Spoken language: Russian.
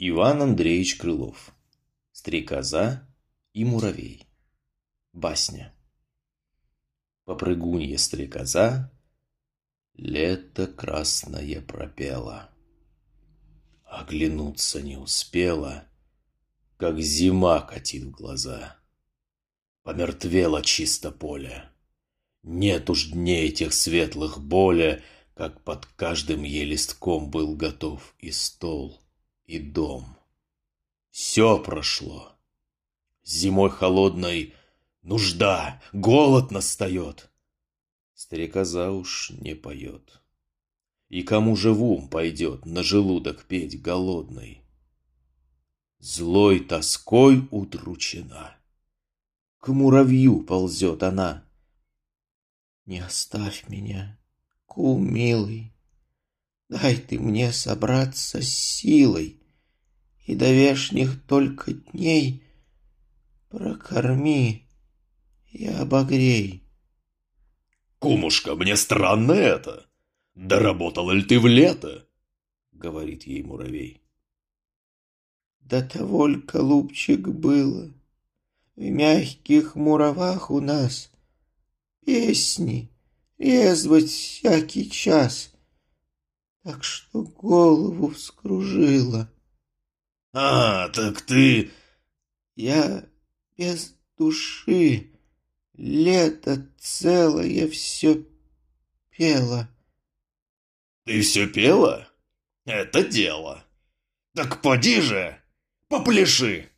Иван Андреевич Крылов. Стрекоза и муравей. Басня. Попрыгунья стрекоза Лето красное пропела. Оглянуться не успела, Как зима катит в глаза. Помертвело чисто поле. Нет уж дней этих светлых боля, Как под каждым елистком Был готов и стол, и дом. Все прошло. Зимой холодной нужда, голод настает. Стрекоза уж не поет. И кому же в ум пойдет на желудок петь голодный? Злой тоской удручена. К муравью ползет она. Не оставь меня, кум милый, Дай ты мне собраться с силой, И до вешних только дней Прокорми и обогрей. «Кумушка, мне странно это. Доработала ли ты в лето?» — говорит ей муравей. Да того ль, голубчик, было. В мягких муравах у нас Песни резвать всякий час, Так что голову вскружила. «А, так ты...» Я без души Лето целое все пела. Ты все пела? Это дело. Так поди же, попляши.